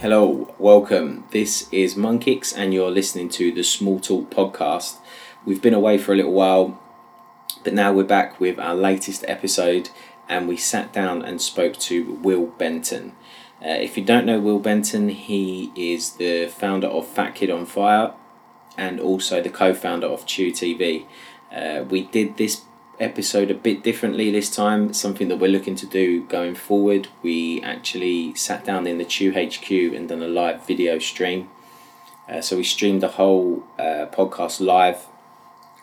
Hello, welcome. This is Monkix, and you're listening to the Small Talk podcast. We've been away for a little while, but now we're back with our latest episode, and we sat down and spoke to Will Benton. Uh, if you don't know Will Benton, he is the founder of Fat Kid on Fire and also the co founder of Chew TV. Uh, we did this episode a bit differently this time, something that we're looking to do going forward. We actually sat down in the Chew HQ and done a live video stream. Uh, so we streamed the whole uh, podcast live.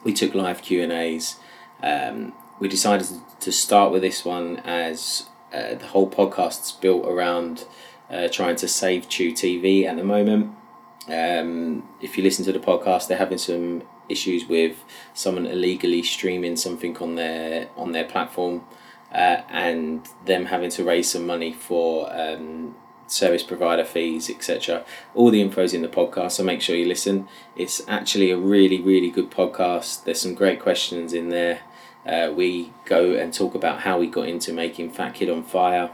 We took live Q and A's. Um, we decided to start with this one as uh, the whole podcast's built around uh, trying to save Chew TV at the moment. Um, if you listen to the podcast, they're having some issues with someone illegally streaming something on their on their platform, uh, and them having to raise some money for um, service provider fees, etc. All the info's in the podcast, so make sure you listen. It's actually a really really good podcast. There's some great questions in there. Uh, we go and talk about how we got into making Fat Kid on Fire,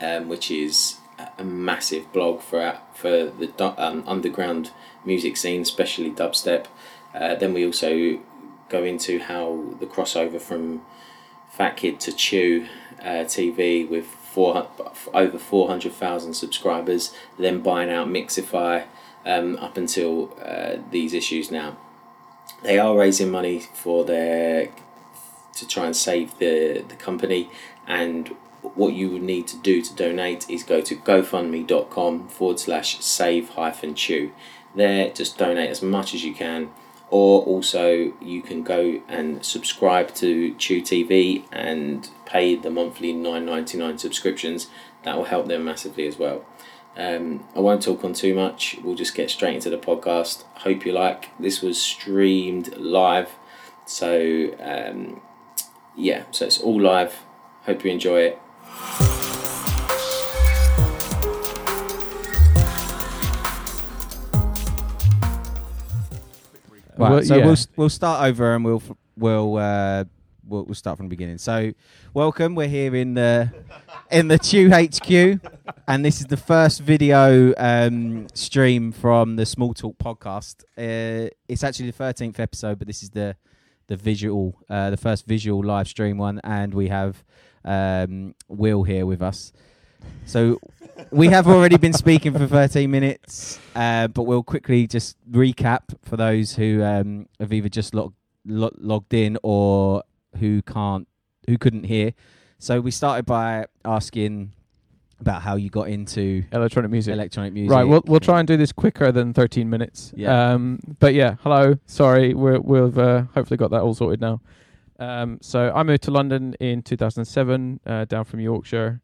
um, which is a massive blog for for the um, underground music scene, especially dubstep. Uh, then we also go into how the crossover from Fat Kid to Chew uh, TV with four over four hundred thousand subscribers, then buying out Mixify um, up until uh, these issues now. They are raising money for their to try and save the the company and what you would need to do to donate is go to gofundme.com forward slash save hyphen chew. There, just donate as much as you can, or also you can go and subscribe to Chew TV and pay the monthly nine ninety nine subscriptions. That will help them massively as well. Um, I won't talk on too much. We'll just get straight into the podcast. Hope you like. This was streamed live, so um, yeah, so it's all live. Hope you enjoy it. Right, Well, so yeah. we'll we'll start over and we'll we'll uh, we'll, we'll start from the beginning. So, welcome. We're here in the in the Chew HQ, and this is the first video um, stream from the Small Talk podcast. Uh, it's actually the thirteenth episode, but this is the the visual, uh, the first visual live stream one, and we have um, Will here with us. So we have already been speaking for 13 minutes, uh, but we'll quickly just recap for those who um, have either just log- lo- logged in or who can't, who couldn't hear. So we started by asking about how you got into electronic music. electronic music. Right, we'll we'll try and do this quicker than 13 minutes. Yeah. Um, but yeah, hello. Sorry, we're, we've uh, hopefully got that all sorted now. Um, so I moved to London in 2007, uh, down from Yorkshire.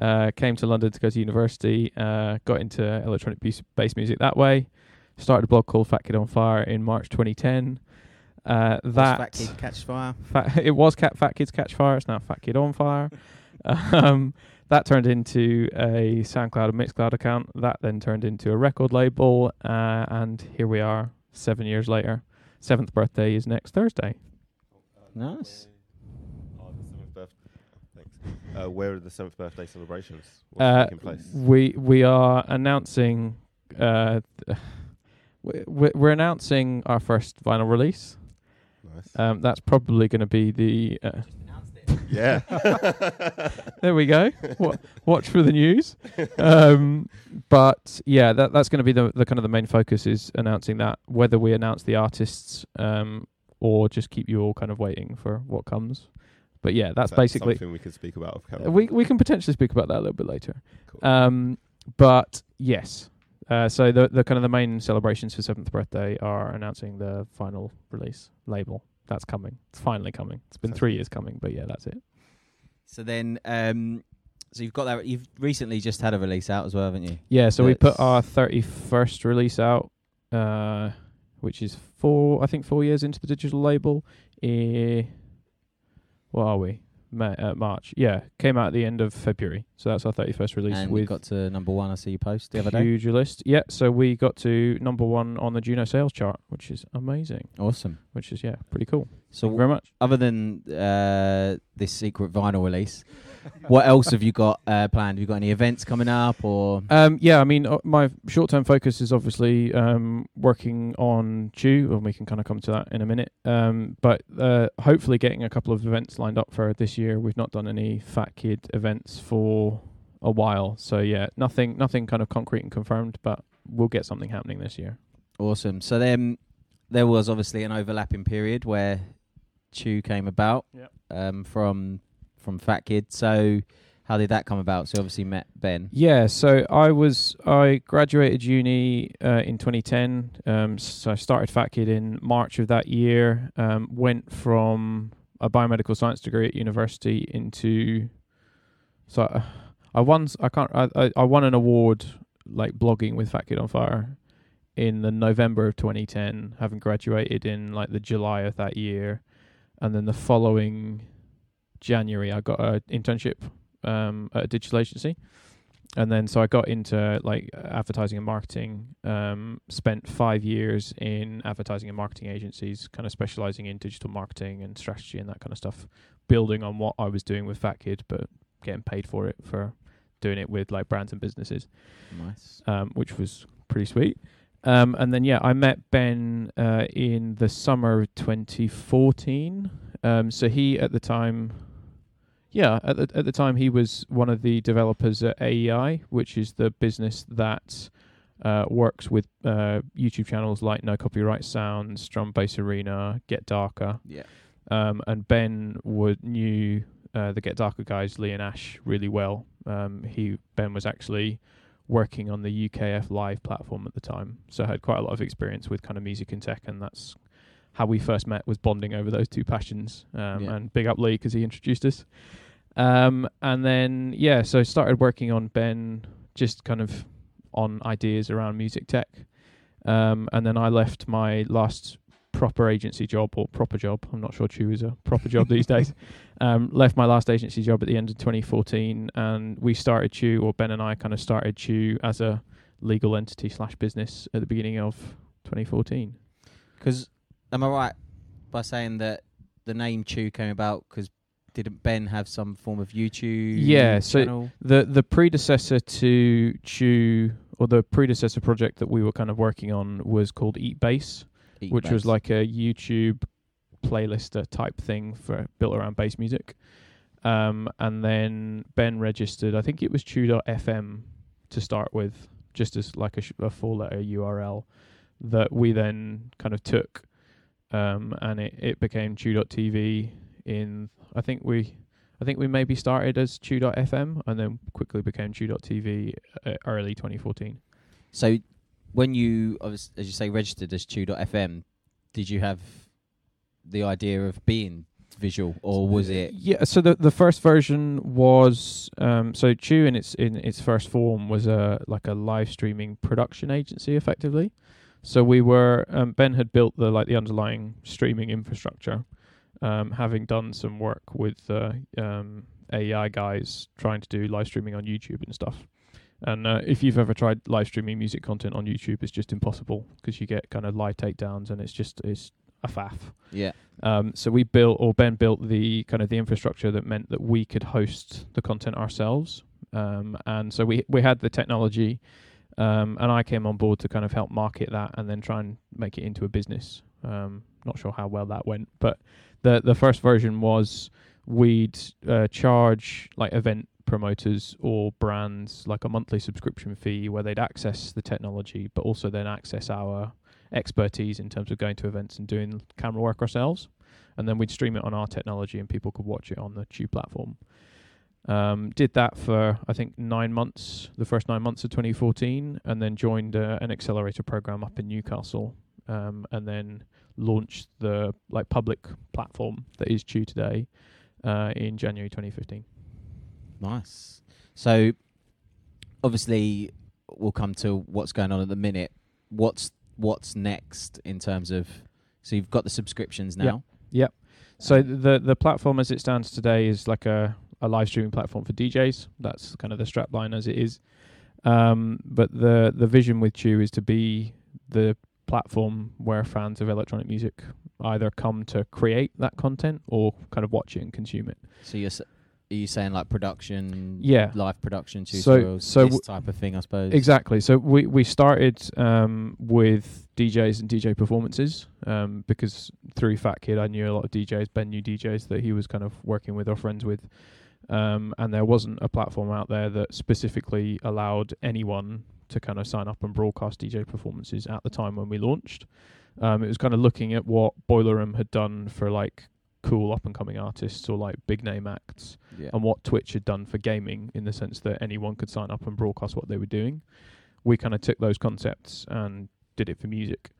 Uh, came to London to go to university. Uh, got into electronic bass music that way. Started a blog called Fat Kid on Fire in March 2010. Uh, that Fat Kid Catch Fire. Fat, it was Cat Fat Kids Catch Fire. It's now Fat Kid on Fire. um, that turned into a SoundCloud and Mixcloud account. That then turned into a record label, uh, and here we are, seven years later. Seventh birthday is next Thursday. Nice. Oh, the seventh birth- Thanks. Uh, where are the seventh birthday celebrations? What's Uh, taking place? we we are announcing. Uh, th- we- we- we're announcing our first vinyl release. Nice. Um, that's probably going to be the. Uh, yeah. there we go. Wa- watch for the news. Um, but yeah, that that's going to be the, the kind of the main focus is announcing that. Whether we announce the artists um, or just keep you all kind of waiting for what comes. But yeah, that's that basically something we could speak about. Off uh, camera? we we can potentially speak about that a little bit later. Cool. Um, but yes. Uh, so the the kind of the main celebrations for seventh birthday are announcing the final release label. That's coming. It's finally coming. It's been Sounds three years coming, but yeah, that's it. So then, um, so you've got that. You've recently just had a release out as well, haven't you? Yeah, so we put our thirty first release out, uh, which is four, I think, four years into the digital label. Eh, what are we? May, uh, March. Yeah, came out at the end of February. So that's our thirty first release and we with got to number one. I see you post the other day. huge list. Yeah, so we got to number one on the Juno sales chart, which is amazing. Awesome. Which is yeah, pretty cool. So Thank you very much. other than uh, this secret vinyl release, what else have you got uh, planned? Have you got any events coming up or? Um, yeah, I mean, uh, my short-term focus is obviously um, working on Chew, and we can kind of come to that in a minute. Um, but uh, hopefully, getting a couple of events lined up for this year. We've not done any Fat Kid events for a while, so yeah, nothing, nothing kind of concrete and confirmed, but we'll get something happening this year. Awesome. So then there was obviously an overlapping period where Chew came about Yep. um, from from Fat Kid. So how did that come about? So obviously met Ben. Yeah, so I was I graduated uni uh, in 2010. Um, so I started Fat Kid in March of that year. Um, went from a biomedical science degree at university into so I, I won I can't I I won an award like blogging with Fat Kid on Fire in the November of 2010, having graduated in like the July of that year, and then the following January I got an internship um, at a digital agency and then so I got into like advertising and marketing. Um, spent five years in advertising and marketing agencies, kind of specializing in digital marketing and strategy and that kind of stuff, building on what I was doing with Fat Kid, but getting paid for it for doing it with like brands and businesses, Nice. um, which was pretty sweet. Um, and then yeah, I met Ben uh, in the summer of 2014. Um, so he at the time, yeah, at the at the time he was one of the developers at AEI, which is the business that uh, works with uh, YouTube channels like No Copyright Sounds, Drum Bass Arena, Get Darker. Yeah. Um, and Ben would knew uh, the Get Darker guys, Lee and Ash, really well. Um, he Ben was actually working on the UKF Live platform at the time, so had quite a lot of experience with kind of music and tech, and that's how we first met. Was bonding over those two passions. Um, Yeah. And big up Lee because he introduced us. Um, and then yeah, so I started working on Ben, just kind of on ideas around music tech. Um, and then I left my last proper agency job or proper job. I'm not sure Chew is a proper job these days. Um, left my last agency job at the end of 2014, and we started Chew, or Ben and I kind of started Chew as a legal entity slash business at the beginning of 2014. Because am I right by saying that the name Chew came about because didn't Ben have some form of YouTube? Yeah, so- the the predecessor to Chew or the predecessor project that we were kind of working on was called Eat Bass, Eat which was like a YouTube playlister type thing for built around bass music. Um, and then Ben registered, I think it was Chew.fm to start with, just as like a, sh- a four letter URL that we then kind of took, um, and it, it became Chew.tv. In I think we, I think we maybe started as Chew.fm and then quickly became Chew.tv uh, early 2014. So when you, as you say, registered as Chew.fm, did you have the idea of being visual, or was it? Yeah, so the the first version was um so Chew in its in its first form was a like a live streaming production agency effectively. So we were um, Ben had built the like the underlying streaming infrastructure, um, having done some work with uh, um, AEI guys trying to do live streaming on YouTube and stuff. And uh, if you've ever tried live streaming music content on YouTube, it's just impossible because you get kind of live takedowns and it's just it's a faff. Yeah. Um, so we built, or Ben built the kind of the infrastructure that meant that we could host the content ourselves. Um, and so we we had the technology, um, and I came on board to kind of help market that and then try and make it into a business. Um, not sure how well that went, but the the first version was we'd uh, charge like event promoters or brands like a monthly subscription fee where they'd access the technology, but also then access our expertise in terms of going to events and doing camera work ourselves. And then we'd stream it on our technology and people could watch it on the Chew platform. Um, did that for I think nine months, the first nine months of 2014, and then joined uh, an accelerator program up in Newcastle, um, and then launched the like public platform that is Chew today uh, in January 2015. Nice. So, obviously, we'll come to what's going on at the minute. What's what's next in terms of? So you've got the subscriptions now. Yep. So the the platform as it stands today is like a, a live streaming platform for DJs. That's kind of the strapline as it is. Um, but the the vision with Chew is to be the platform where fans of electronic music either come to create that content or kind of watch it and consume it. So you're s- are you saying like production? Yeah. live production So- tutorials, so this w- type of thing, I suppose. Exactly. So we we started um, with DJs and DJ performances um, because through Fat Kid I knew a lot of DJs. Ben knew DJs that he was kind of working with or friends with, um, and there wasn't a platform out there that specifically allowed anyone to kind of sign up and broadcast DJ performances at the time when we launched. Um, it was kind of looking at what Boiler Room had done for like cool up and coming artists or like big name acts Yeah. and what Twitch had done for gaming in the sense that anyone could sign up and broadcast what they were doing. We kind of took those concepts and did it for music.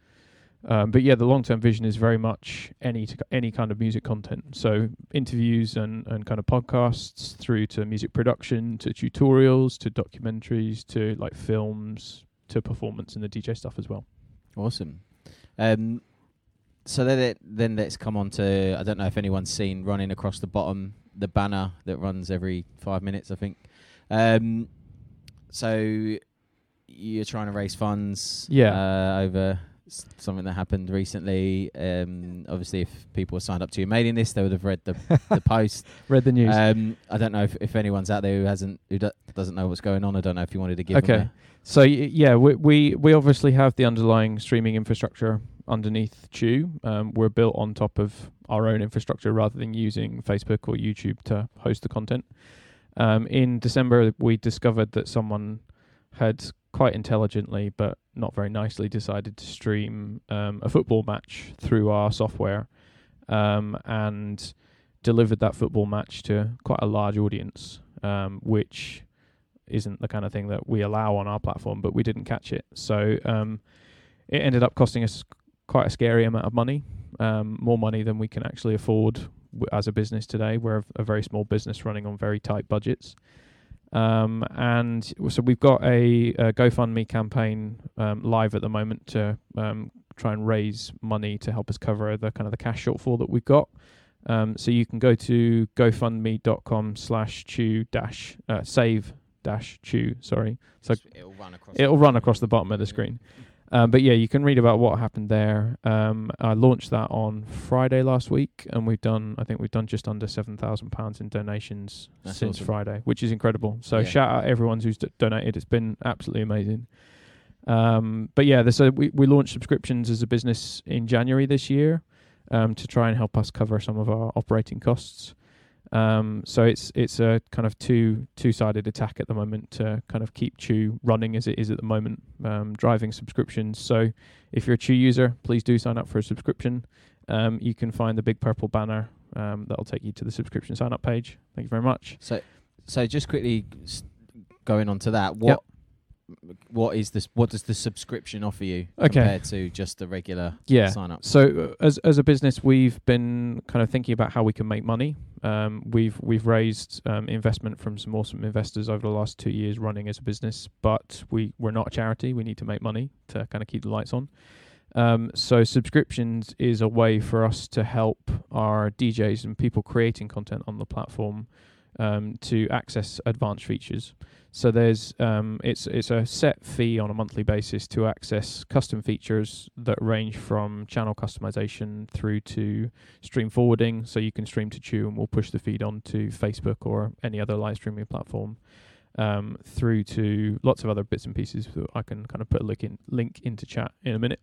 Um, but yeah, the long term vision is very much any t- any kind of music content. So interviews and, and kind of podcasts through to music production, to tutorials, to documentaries, to like films, to performance and the DJ stuff as well. Awesome. Um, so then, it, then let's come on to I don't know if anyone's seen running across the bottom the banner that runs every five minutes. I think. Um, so you're trying to raise funds. Yeah. Uh, over something that happened recently. Um, obviously, if people were signed up to your mailing list, they would have read the the post. Read the news. Um, I don't know if, if anyone's out there who hasn't who do, doesn't know what's going on. I don't know if you wanted to give. Okay. So y- yeah, we, we we obviously have the underlying streaming infrastructure underneath Chew. Um, we're built on top of our own infrastructure rather than using Facebook or YouTube to host the content. Um, in December, we discovered that someone had quite intelligently, but not very nicely, decided to stream um, a football match through our software, um, and delivered that football match to quite a large audience, um, which isn't the kind of thing that we allow on our platform, but we didn't catch it. So um, it ended up costing us quite a scary amount of money, um, more money than we can actually afford w- as a business today. We're a, a very small business running on very tight budgets. Um, and so we've got a, a GoFundMe campaign um, live at the moment to um, try and raise money to help us cover the kind of the cash shortfall that we've got. Um, so you can go to gofundme.com slash chew dash uh, save dash chew. Sorry, so it'll run across. it'll run across the bottom of the screen. Um, but yeah, you can read about what happened there. Um, I launched that on Friday last week, and we've done. I think we've done just under seven thousand pounds in donations That's since awesome. Friday, which is incredible. So Yeah. shout out everyone who's d- donated. It's been absolutely amazing. Um, but yeah, so we we launched subscriptions as a business in January this year um, to try and help us cover some of our operating costs. Um, so it's it's a kind of two two sided attack at the moment to kind of keep Chew running as it is at the moment, um, driving subscriptions. So if you're a Chew user, please do sign up for a subscription. Um, you can find the big purple banner um, that'll take you to the subscription sign up page. Thank you very much. So, so just quickly going on to that, what what is this? What does the subscription offer you Okay. compared to just the regular Yeah. sign up? So uh, as as a business, we've been kind of thinking about how we can make money. Um, we've we've raised um, investment from some awesome investors over the last two years running as a business, but we we're not a charity. We need to make money to kind of keep the lights on. Um, so subscriptions is a way for us to help our DJs and people creating content on the platform um, to access advanced features. So there's um, it's it's a set fee on a monthly basis to access custom features that range from channel customization through to stream forwarding. So you can stream to Chew and we'll push the feed onto Facebook or any other live streaming platform. Um, through to lots of other bits and pieces that I can kind of put a link in link into chat in a minute.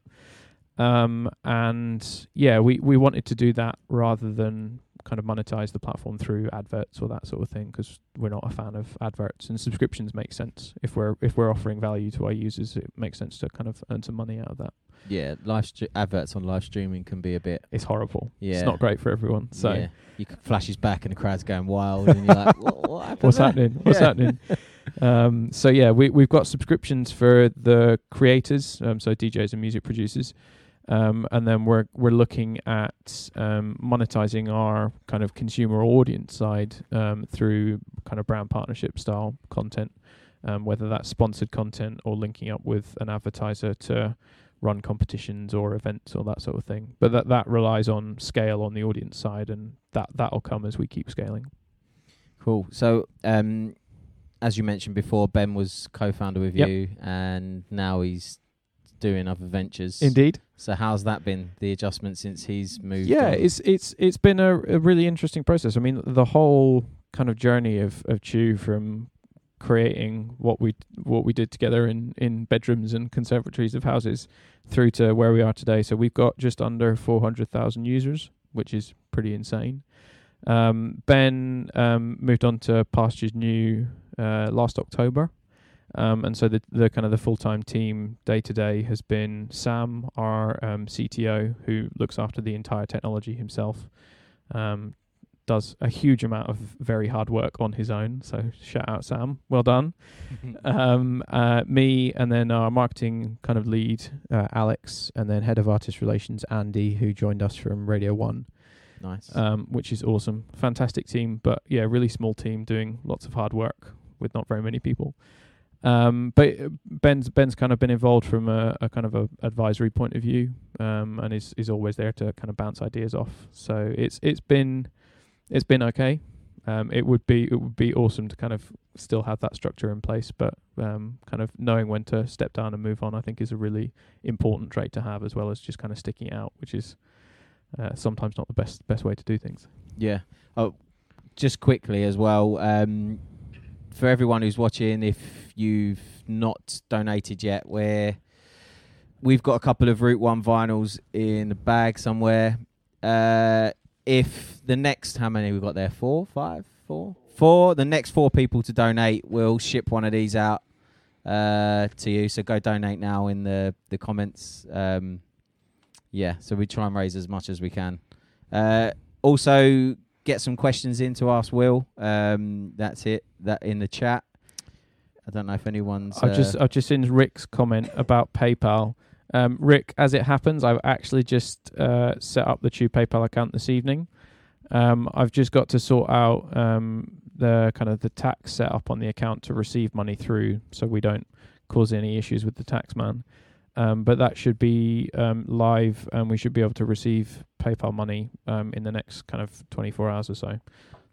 Um, and yeah, we, we wanted to do that rather than kind of monetize the platform through adverts or that sort of thing because we're not a fan of adverts and subscriptions make sense if we're if we're offering value to our users it makes sense to kind of earn some money out of that Yeah, live stre- adverts on live streaming can be a bit. it's horrible Yeah, it's not great for everyone so yeah. you c- flashes back and the crowd's going wild, and you're like, what, what happened what's there?" happening what's Yeah. happening um, so yeah we, we've got subscriptions for the creators um, so djs and music producers um, and then we're we're looking at um, monetizing our kind of consumer audience side um, through kind of brand partnership style content, um, whether that's sponsored content or linking up with an advertiser to run competitions or events or that sort of thing. But that that relies on scale on the audience side, and that that'll come as we keep scaling. Cool. So, um, as you mentioned before, Ben was co-founder with Yep. you, and now he's doing other ventures. Indeed. So how's that been? The adjustment since he's moved. Yeah, on? it's it's it's been a, a really interesting process. I mean, the whole kind of journey of of Chew from creating what we what we did together in in bedrooms and conservatories of houses through to where we are today. So we've got just under 400,000 users, which is pretty insane. Um, ben um, moved on to Pastures New uh, last October. Um, and so the the kind of the full time team day to day has been Sam, our um, CTO, who looks after the entire technology himself. Um, does a huge amount of very hard work on his own. So shout out Sam, well done. um, uh, me, and then our marketing kind of lead uh, Alex, and then head of artist relations Andy, who joined us from Radio One nice. um, which is awesome. Fantastic team, but yeah, really small team doing lots of hard work with not very many people. Um, but Ben's Ben's kind of been involved from a, a kind of a advisory point of view, um, and is is always there to kind of bounce ideas off. So it's it's been it's been okay. Um, it would be it would be awesome to kind of still have that structure in place, but um, kind of knowing when to step down and move on, I think, is a really important trait to have, as well as just kind of sticking out, which is uh, sometimes not the best best way to do things. Yeah. Oh, just quickly as well. Um, for everyone who's watching, if you've not donated yet, where we've got a couple of Route One vinyls in the bag somewhere. Uh, if the next, how many we got there? Four, five, four, four. The next four people to donate, we'll ship one of these out uh, to you. So go donate now in the the comments. Um, yeah, so we try and raise as much as we can. Uh, also, get some questions in to ask Will. Um, that's it. That in the chat. I don't know if anyone's. I've uh, just I've just seen Rick's comment about PayPal. Um, Rick, as it happens, I've actually just uh, set up the Chew PayPal account this evening. Um, I've just got to sort out um, the kind of the tax set up on the account to receive money through, so we don't cause any issues with the tax man. Um, but that should be um, live, and we should be able to receive PayPal money um, in the next kind of 24 hours or so.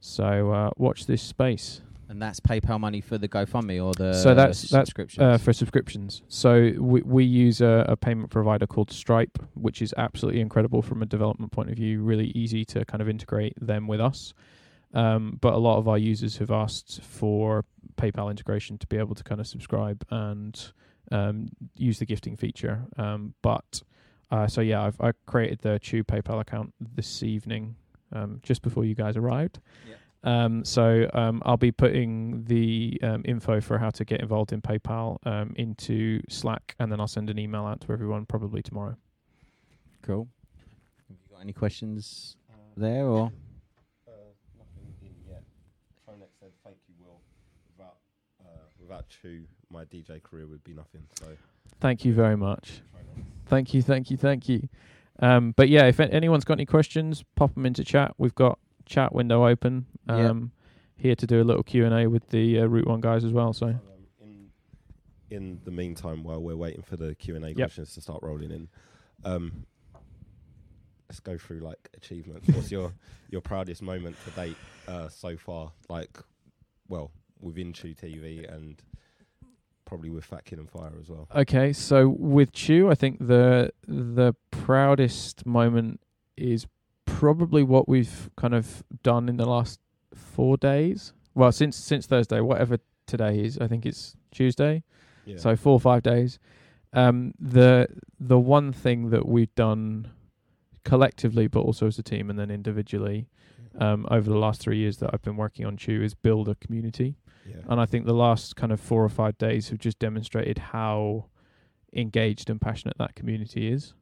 So uh, watch this space. and that's PayPal money for the GoFundMe or the So that's- that's, subscriptions. uh, for subscriptions. So we we use a, a payment provider called Stripe, which is absolutely incredible from a development point of view. Really easy to kind of integrate them with us. Um, but a lot of our users have asked for PayPal integration to be able to kind of subscribe and um, use the gifting feature. Um, but uh, so yeah, I've I created the Chew PayPal account this evening, um, just before you guys arrived. Um, so um, I'll be putting the um, info for how to get involved in PayPal um, into Slack, and then I'll send an email out to everyone probably tomorrow. cool. Have you got any questions there or? Uh, nothing in yet. Phonex said thank you, Will. Without uh, without Chew, my DJ career would be nothing. So Thank you very much. Thank you, thank you, thank you. Um, but yeah, if anyone's got any questions, pop them into chat. We've got chat window open. Yep. Um, Here to do a little Q and A with the uh, Route One guys as well. So Um, in in the meantime, while we're waiting for the Q and A Yep. questions to start rolling in, um, let's go through like achievements. What's your your proudest moment to date uh, so far? Like, well, within Chew TV and probably with Fat Kid and Fire as well. Okay, so with Chew, I think the the proudest moment is probably what we've kind of done in the last four days. Well, since since Thursday, whatever today is, I think it's Tuesday. Yeah. So four or five days. Um, the the one thing that we've done collectively, but also as a team and then individually, um, over the last three years that I've been working on Chew is build a community. Yeah. And I think the last kind of four or five days have just demonstrated how engaged and passionate that community is.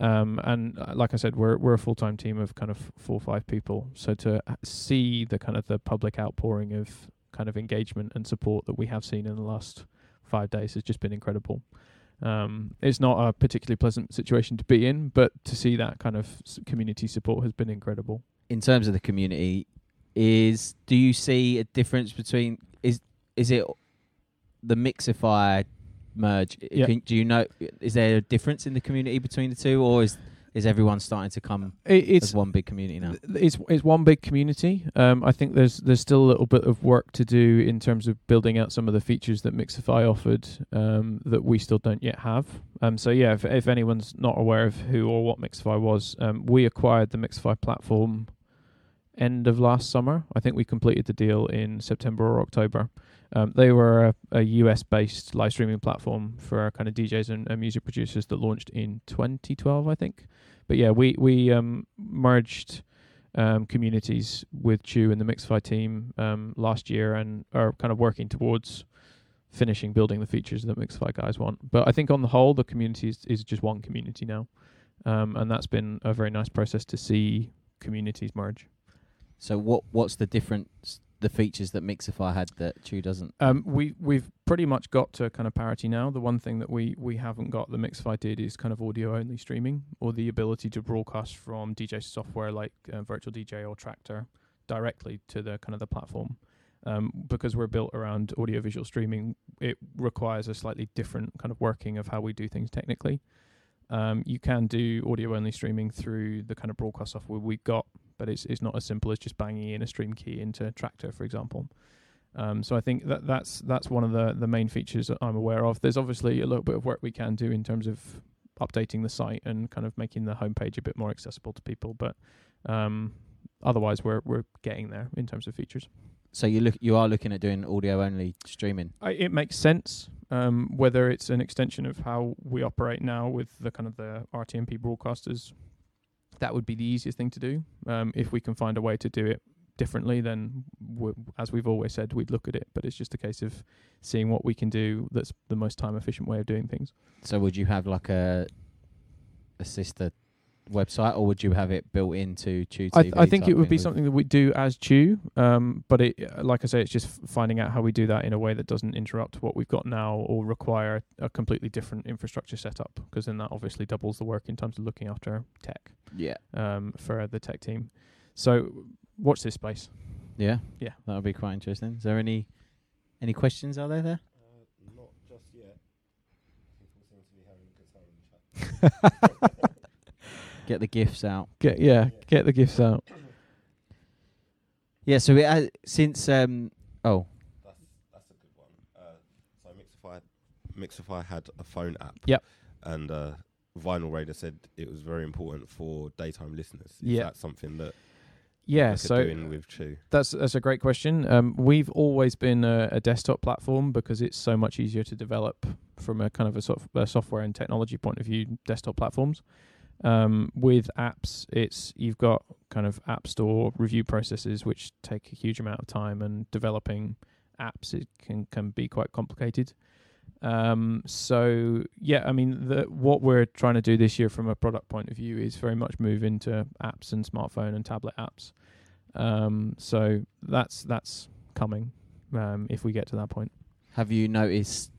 Um, and uh, like I said, we're we're a full time team of kind of four or five people. So to see the kind of the public outpouring of kind of engagement and support that we have seen in the last five days has just been incredible. Um, it's not a particularly pleasant situation to be in, but to see that kind of s- community support has been incredible. in terms of the community is do you see a difference between is is it the mixify merge Yeah. can, do you know is there a difference in the community between the two or is is everyone starting to come It, it's as one big community now? it's it's one big community. Um, I think there's there's still a little bit of work to do in terms of building out some of the features that Mixify offered um, that we still don't yet have. Um, so yeah, if, if anyone's not aware of who or what Mixify was, um, we acquired the Mixify platform end of last summer. I think we completed the deal in September or October. Um, they were a, a US based live streaming platform for kind of DJs and, and music producers that launched in 2012, I think. But yeah, we we um, merged um, communities with Chew and the Mixify team um, last year and are kind of working towards finishing building the features that Mixify guys want. But I think on the whole, the community is, is just one community now. Um, and that's been a very nice process to see communities merge. So what what's the difference? The features that Mixify had that Chew doesn't. Um, we we've pretty much got to kind of parity now. The one thing that we we haven't got that Mixify did is kind of audio only streaming or the ability to broadcast from DJ software like uh, Virtual DJ or Traktor directly to the kind of the platform. Um, because we're built around audio visual streaming, it requires a slightly different kind of working of how we do things technically. Um, you can do audio only streaming through the kind of broadcast software we've got, but it's it's not as simple as just banging in a stream key into Traktor, for example. Um, so I think that that's that's one of the the main features that I'm aware of. There's obviously a little bit of work we can do in terms of updating the site and kind of making the homepage a bit more accessible to people, but um, otherwise we're we're getting there in terms of features. So you look you are looking at doing audio only streaming. I, it makes sense. Um, whether it's an extension of how we operate now with the kind of the RTMP broadcasters, that would be the easiest thing to do. Um, if we can find a way to do it differently, then as we've always said, we'd look at it. But it's just a case of seeing what we can do that's the most time efficient way of doing things. So would you have like a a sister website, or would you have it built into Chew I, TV? th- I think it would be something that we do as Chew, um, but it, like I say, it's just finding out how we do that in a way that doesn't interrupt what we've got now or require a completely different infrastructure setup. Because then that obviously doubles the work in terms of looking after tech Yeah, um, for the tech team. So watch this space. yeah, Yeah. That would be quite interesting. Is there any any questions? Are there there? Uh, not just yet. People seem to be having a good time in the chat. Get the gifts out. Get yeah, get the gifts out. Yeah. So it has, since um oh That's that's a good one. Uh, so Mixify, Mixify had a phone app. Yep. And uh, Vinyl Raider said it was very important for daytime listeners. Is Yeah. that something that Yeah, look so doing with Chew? That's that's a great question. Um, we've always been a, a desktop platform because it's so much easier to develop from a kind of a, soft, a software and technology point of view. Desktop platforms. Um, with apps, it's you've got kind of app store review processes which take a huge amount of time, and developing apps it can can be quite complicated. Um, so yeah, I mean, the, what we're trying to do this year from a product point of view is very much move into apps and smartphone and tablet apps. Um, so that's that's coming um, if we get to that point. have you noticed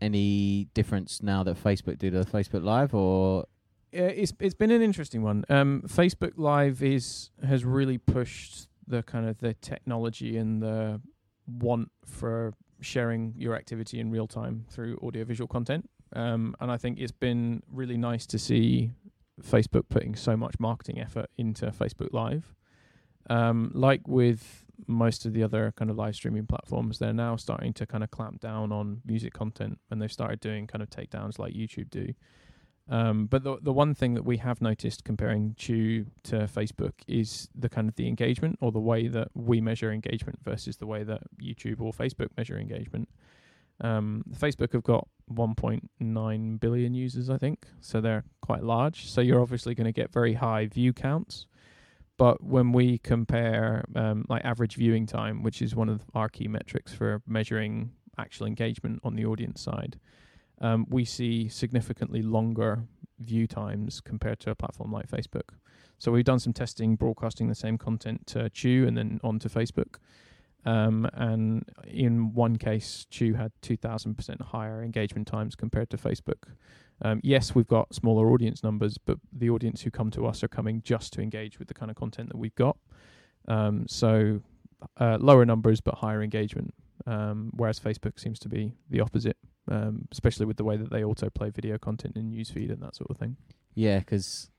any difference now that Facebook do the Facebook Live or it's it's been an interesting one. Um, Facebook Live is has really pushed the kind of the technology and the want for sharing your activity in real time through audiovisual content. Um, and I think it's been really nice to see Facebook putting so much marketing effort into Facebook Live. Um, like with most of the other kind of live streaming platforms, they're now starting to kind of clamp down on music content, and they've started doing kind of takedowns like YouTube do. Um, but the the one thing that we have noticed comparing Chew to Facebook is the kind of the engagement or the way that we measure engagement versus the way that YouTube or Facebook measure engagement. Um, Facebook have got 1.9 billion users, I think, so they're quite large. So you're obviously going to get very high view counts. But when we compare um, like average viewing time, which is one of our key metrics for measuring actual engagement on the audience side, um, we see significantly longer view times compared to a platform like Facebook. So we've done some testing broadcasting the same content to Chew and then onto Facebook. Um, and in one case, Chew had 2,000% higher engagement times compared to Facebook. Um, yes, we've got smaller audience numbers, but the audience who come to us are coming just to engage with the kind of content that we've got. Um, so uh, lower numbers, but higher engagement. Um, whereas Facebook seems to be the opposite um, especially with the way that they autoplay video content in newsfeed and that sort of thing. yeah? Because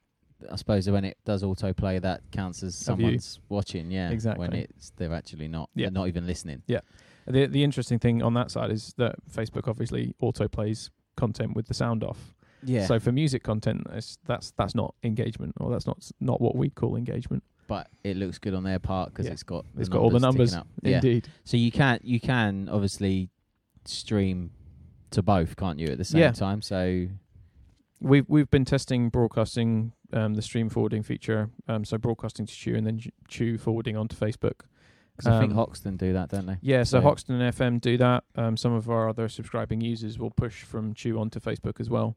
I suppose when it does autoplay, that counts as someone's watching. Yeah, exactly. When it's they're actually not. Yeah. They're not even listening. Yeah. The the interesting thing on that side is that Facebook obviously autoplays content with the sound off. Yeah. So for music content, it's, that's that's not engagement, or that's not not what we call engagement. but it looks good on their part because Yeah. it's got It's got all the numbers. Up. Yeah. Indeed. So you can you can obviously stream to both, can't you, at the same Yeah. time? So We've we've been testing broadcasting um, the stream forwarding feature, um, so broadcasting to Chew and then Ch- Chew forwarding onto Facebook. because I think Um, Hoxton do that, don't they? Yeah, so So- Hoxton and FM do that. Um, some of our other subscribing users will push from Chew onto Facebook as well.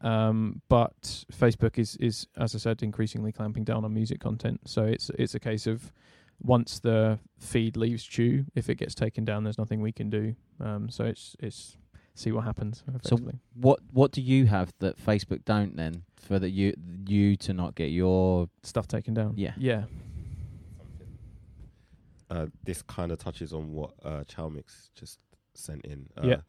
Um, but Facebook is, is, as I said, increasingly clamping down on music content. So it's it's a case of once the feed leaves Chew, if it gets taken down, there's nothing we can do. Um, so it's it's see what happens. So What What do you have that Facebook don't then for that you you to not get your stuff taken down. Yeah. yeah, Uh, this kind of touches on what uh, Chalmix just sent in. Uh, Yeah.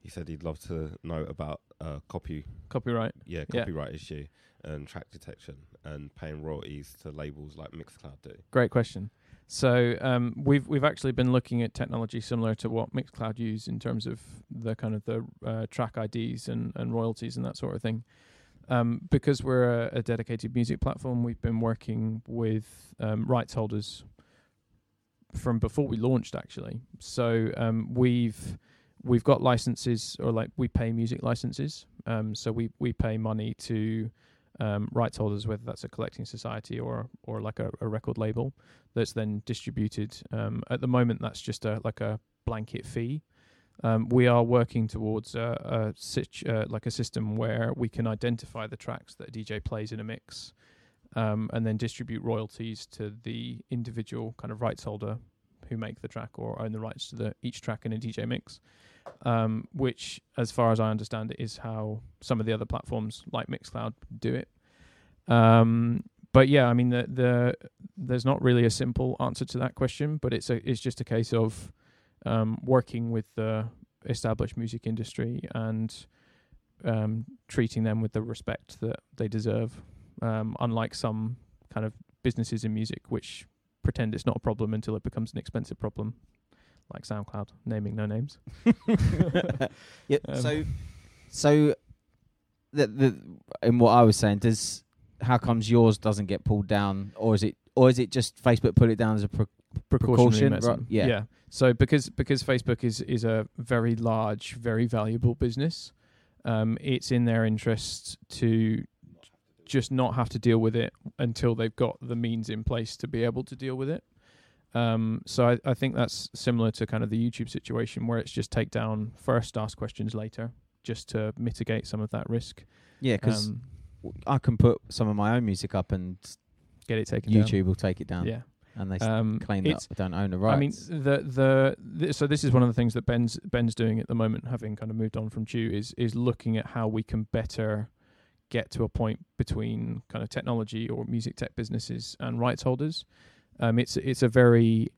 He said he'd love to know about uh, copy, copyright. yeah, Yeah. copyright issue and track detection and paying royalties to labels like Mixcloud do. Great question. So um, we've we've actually been looking at technology similar to what Mixcloud use in terms of the kind of the uh, track IDs and, and royalties and that sort of thing. Um, because we're a, a dedicated music platform, we've been working with um, rights holders from before we launched actually. So um, we've we've got licenses or like we pay music licenses. Um, so we we pay money to um, rights holders, whether that's a collecting society or or like a, a record label, that's then distributed. Um, at the moment, that's just a like a blanket fee. Um, we are working towards a, a situ- uh, like a system where we can identify the tracks that a DJ plays in a mix, um, and then distribute royalties to the individual kind of rights holder who make the track or own the rights to the each track in a DJ mix. Um, which, as far as I understand it, is how some of the other platforms like Mixcloud do it. Um, but yeah, I mean, the, the there's not really a simple answer to that question, but it's a it's just a case of um, working with the established music industry and um, treating them with the respect that they deserve. Um, unlike some kind of businesses in music, which pretend it's not a problem until it becomes an expensive problem, like SoundCloud, naming no names. yeah. Um, so, so the the in what I was saying, does how comes yours doesn't get pulled down, or is it, or is it just Facebook put it down as a pre- precautionary Precaution, right, yeah. So because because Facebook is is a very large, very valuable business, um, it's in their interest to just not have to deal with it until they've got the means in place to be able to deal with it. Um, so I, I think that's similar to kind of the YouTube situation where it's just take down first, ask questions later, just to mitigate some of that risk. yeah? Because Um, I can put some of my own music up, and get it taken YouTube will take it down, down. Yeah. and they Um, claim that I don't own the rights. I mean, the the th- so this is one of the things that Ben's Ben's doing at the moment, having kind of moved on from Chew, is is looking at how we can better get to a point between kind of technology or music tech businesses and rights holders. Um, it's it's a very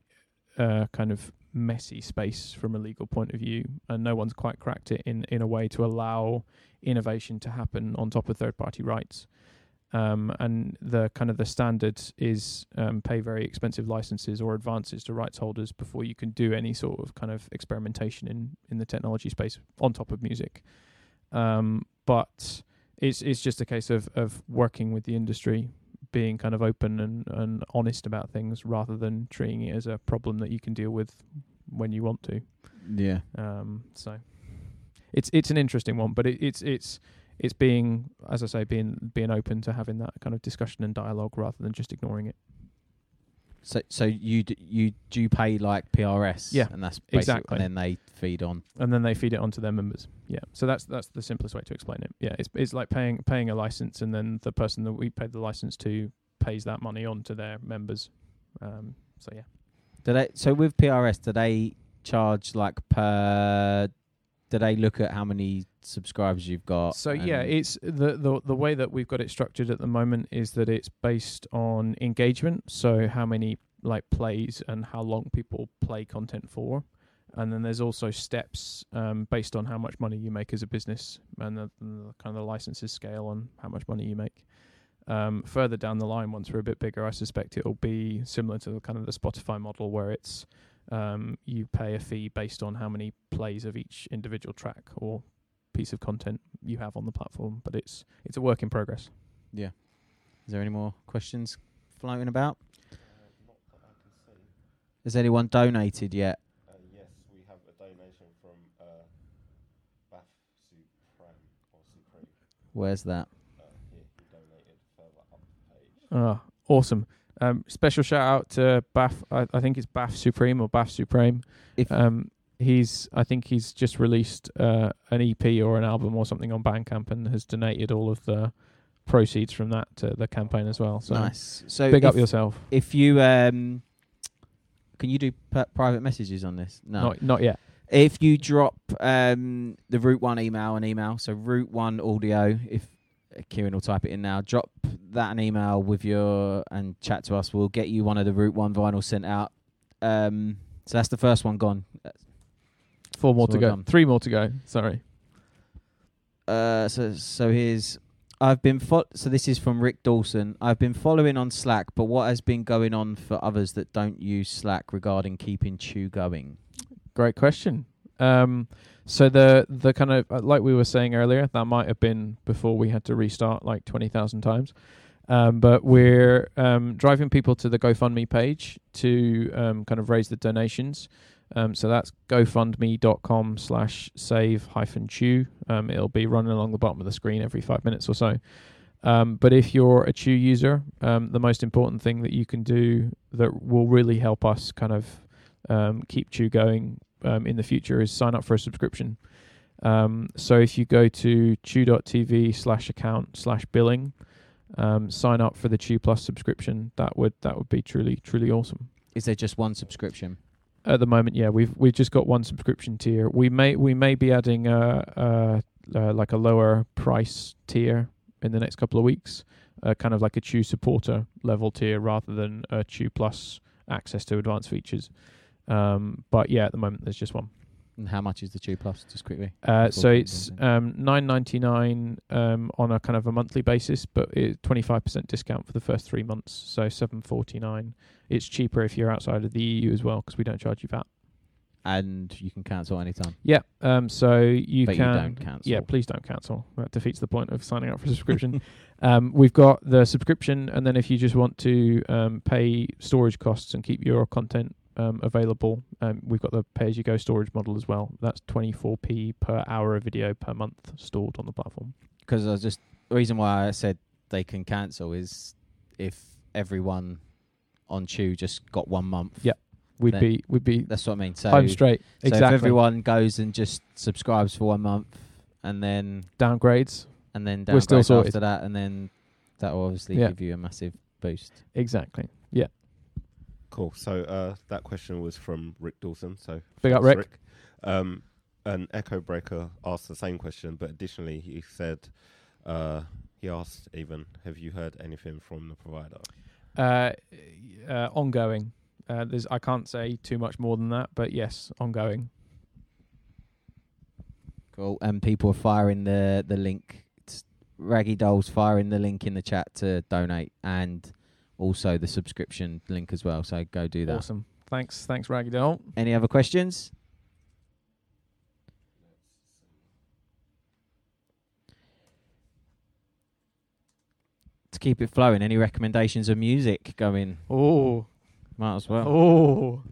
uh, kind of messy space from a legal point of view, and no one's quite cracked it in in a way to allow innovation to happen on top of third party rights. Um, and the kind of the standard is um, pay very expensive licenses or advances to rights holders before you can do any sort of kind of experimentation in in the technology space on top of music. Um, but it's it's just a case of of working with the industry, being kind of open and and honest about things rather than treating it as a problem that you can deal with when you want to. yeah. Um, so it's it's an interesting one, but it, it's it's it's being, as I say, being being open to having that kind of discussion and dialogue rather than just ignoring it. So, so you d- you do pay like PRS, Yeah, and that's basic- exactly. and then they feed on. And then they feed it onto their members. Yeah, so that's that's the simplest way to explain it. Yeah, it's it's like paying paying a license, and then the person that we paid the license to pays that money on to their members. Um, so yeah. Do they? So with PRS, do they charge like per? Do they look at how many subscribers you've got? So yeah, it's the, the the way that we've got it structured at the moment is that it's based on engagement. So how many like plays and how long people play content for, and then there's also steps um, based on how much money you make as a business and the, the kind of the licenses scale on how much money you make. Um, further down the line, once we're a bit bigger, I suspect it'll be similar to the kind of the Spotify model, where it's um, you pay a fee based on how many plays of each individual track or piece of content you have on the platform. But it's it's a work in progress. Yeah. Is there any more questions floating about? Has anyone donated yet? Uh, yes, we have a donation from uh, Bath Supreme or Supreme. Where's that? Uh, here, he donated further up the page. Ah, awesome. Um, special shout out to Bath. I, I think it's Bath Supreme or Bath Supreme. If Um, he's I think he's just released uh, an EP or an album or something on Bandcamp and has donated all of the proceeds from that to the campaign as well. So nice. So big if, up yourself. if you um, can you do p- private messages on this? No. Not not yet. If you drop um, the Route One email an email, so Route One Audio, if Kieran will type it in now, drop that an email with your and chat to us. We'll get you one of the Route One vinyl sent out. Um, so that's the first one gone. Four more to go. done. Three more to go. Sorry. Uh, so so here's I've been fo- so this is from Rick Dawson. I've been following on Slack, but what has been going on for others that don't use Slack regarding keeping Chew going? Great question. Um, so the the kind of uh, like we were saying earlier, that might have been before we had to restart like twenty thousand times. Um, but we're um, driving people to the GoFundMe page to um, kind of raise the donations. Um, so that's gofundme.com slash save hyphen chew. Um, it'll be running along the bottom of the screen every five minutes or so. Um, but if you're a Chew user, um, the most important thing that you can do that will really help us kind of um, keep Chew going um, in the future is sign up for a subscription. Um, so if you go to chew.tv slash account slash billing, um, sign up for the Chew Plus subscription. That would that would be truly truly awesome. Is there just one subscription? At the moment, yeah, we've we've just got one subscription tier. We may we may be adding a, a, uh like a lower price tier in the next couple of weeks, uh, kind of like a Chew supporter level tier rather than a Chew Plus access to advanced features. Um, but yeah, at the moment there's just one. And how much is the Chew Plus? Just quickly. Uh, so it's um, nine ninety nine um, on a kind of a monthly basis, but twenty five percent discount for the first three months. So seven forty nine. It's cheaper if you're outside of the EU as well because we don't charge you VAT. and you can cancel anytime. Yeah. Um. So you but can. you don't cancel. Yeah, please don't cancel. That defeats the point of signing up for a subscription. um, we've got the subscription, and then if you just want to um, pay storage costs and keep your content um, available, um, we've got the pay-as-you-go storage model as well. That's 24p per hour of video per month stored on the platform. Because I was just the reason why I said they can cancel is if everyone on Chew just got one month. Yeah. We'd be we'd be That's what I mean. So, home straight. so exactly. if everyone goes and just subscribes for one month and then downgrades. and then We're still downgrades sorted. after that and then that will obviously Yeah. give you a massive boost. Exactly. Yeah. Cool. So uh, that question was from Rick Dawson. So Big up, thanks, Rick. Um, an Echo Breaker asked the same question, but additionally he said uh, he asked even, "Have you heard anything from the provider?" Uh, uh, ongoing. Uh, there's I can't say too much more than that, but yes, ongoing. Cool. And people are firing the the link. It's Raggy Dolls firing the link in the chat to donate and also the subscription link as well. So go do that. Awesome. Thanks, thanks, Raggy Doll. Any other questions? To keep it flowing, any recommendations of music going? Oh, Might as well. oh.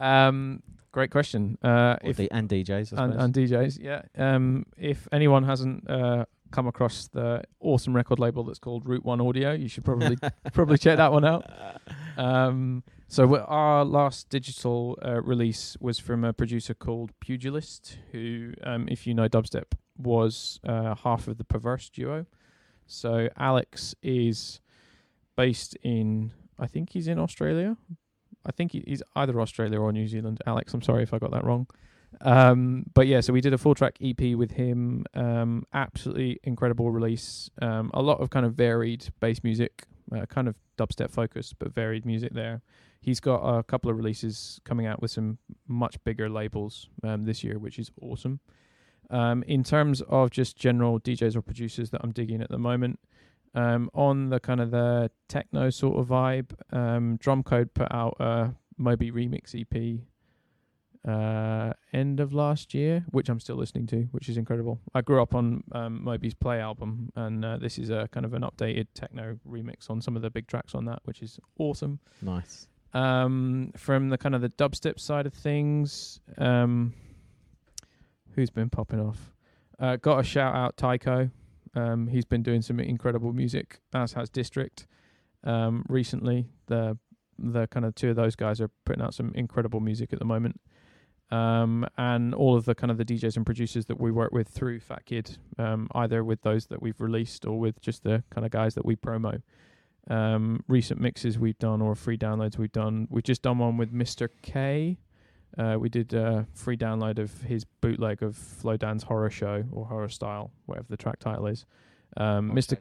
Um, great question. Uh, if D- and DJs, I and, and DJs, yeah. Um, if anyone hasn't uh, come across the awesome record label that's called Route One Audio, you should probably probably check that one out. Um, so our last digital uh, release was from a producer called Pugilist, who, um, if you know dubstep, was uh, half of the Perverse duo. So Alex is based in, I think he's in Australia. I think he- he's either Australia or New Zealand. Alex, I'm sorry if I got that wrong. Um, but yeah, so we did a full track EP with him. Um, absolutely incredible release. Um, a lot of kind of varied bass music, uh, kind of dubstep focused, but varied music there. He's got a couple of releases coming out with some much bigger labels um, this year, which is awesome. Um, in terms of just general DJs or producers that I'm digging at the moment, Um, on the kind of the techno sort of vibe, um, Drum Code put out a Moby remix EP uh, end of last year, which I'm still listening to, which is incredible. I grew up on um, Moby's Play album, and uh, this is a kind of an updated techno remix on some of the big tracks on that, which is awesome. Nice. Um, from the kind of the dubstep side of things, um, who's been popping off? Uh, got a shout out Tycho. Um, he's been doing some incredible music, as has District. Um, recently, the the kind of two of those guys are putting out some incredible music at the moment. Um, and all of the kind of the DJs and producers that we work with through Fat Kid, um, either with those that we've released or with just the kind of guys that we promo. Um, recent mixes we've done or free downloads we've done. We've just done one with Mr. K. Uh, we did a free download of his bootleg of Flowdan's horror show or horror style, whatever the track title is. Um, Mr.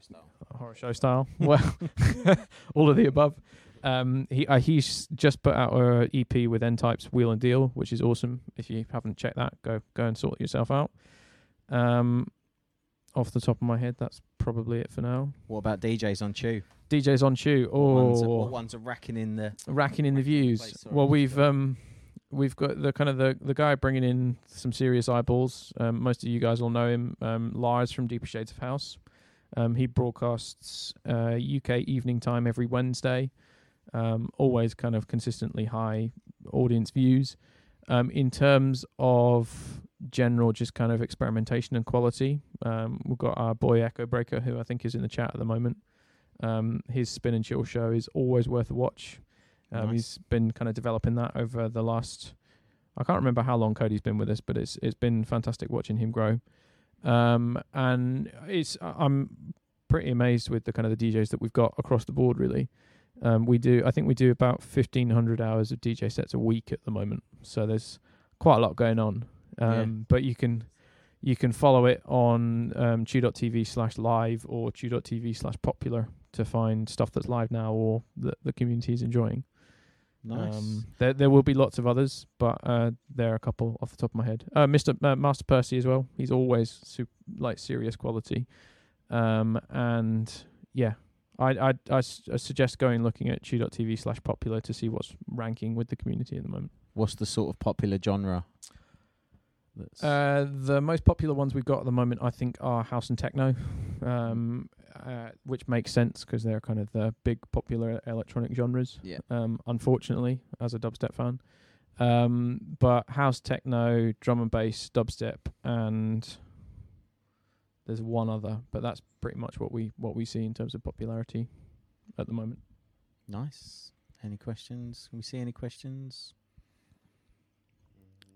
Horror show style. well, all of the above. Um, he uh, he's just put out a EP with N Types Wheel and Deal, which is awesome. If you haven't checked that, go go and sort yourself out. Um, off the top of my head, that's probably it for now. What about DJs on Chew? DJs on Chew. What ones, are, Oh, what ones are racking in the? racking in the views. Place. Well, we've um, we've got the kind of the the guy bringing in some serious eyeballs. Um, most of you guys will know him, um, Lars from Deeper Shades of House. Um, he broadcasts uh, UK evening time every Wednesday. Um, always kind of consistently high audience views. Um, in terms of general, just kind of experimentation and quality, um, we've got our boy Echo Breaker, who I think is in the chat at the moment. Um, his spin and chill show is always worth a watch. Um, Nice. He's been kind of developing that over the last. I can't remember how long Cody's been with us, but it's it's been fantastic watching him grow. Um, and it's I'm pretty amazed with the kind of the DJs that we've got across the board. Really, um, we do I think we do about fifteen hundred hours of DJ sets a week at the moment. So there's quite a lot going on. Um, Yeah. But you can you can follow it on um, chew.tv slash live or chew.tv slash popular to find stuff that's live now or that the community is enjoying. Nice. Um, there there will be lots of others, but uh, there are a couple off the top of my head. Uh, Mr. Uh, Master Percy as well. He's always super, like serious quality, um, and yeah, I I I, s- I suggest going looking at chew.tv slash popular to see what's ranking with the community at the moment. What's the sort of popular genre? That's Uh, the most popular ones we've got at the moment, I think, are house and techno, um, uh, which makes sense because they're kind of the big popular electronic genres. yeah. um, unfortunately, as a dubstep fan. Um, but house techno, drum and bass, dubstep, and there's one other, but that's pretty much what we what we see in terms of popularity at the moment. Nice. Any questions? Can we see any questions?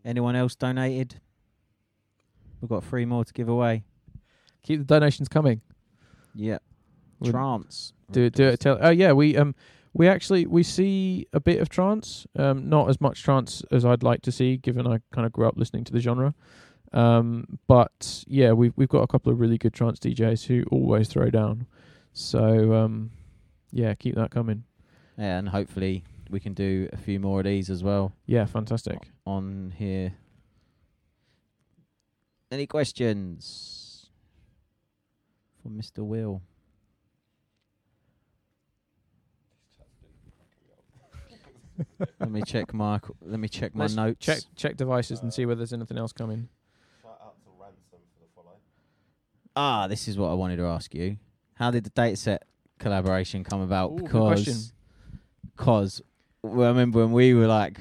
Anyone else donated? We've got three more to give away. Keep the donations coming. Yep. Would- Trance. Do it. Do it. Tell. Oh yeah, we um we actually we see a bit of trance. Um, not as much trance as I'd like to see, given I kind of grew up listening to the genre. Um, but yeah, we've we've got a couple of really good trance DJs who always throw down. So um, yeah, keep that coming. Yeah, and hopefully we can do a few more of these as well Yeah, fantastic. on here. Any questions for Mr. Will? let me check my let me check my Let's notes. Check check devices and see whether there's anything else coming. Shout out to Ransom for the follow. Ah, this is what I wanted to ask you. How did the dataset collaboration come about? Ooh, because because well, I remember when we were like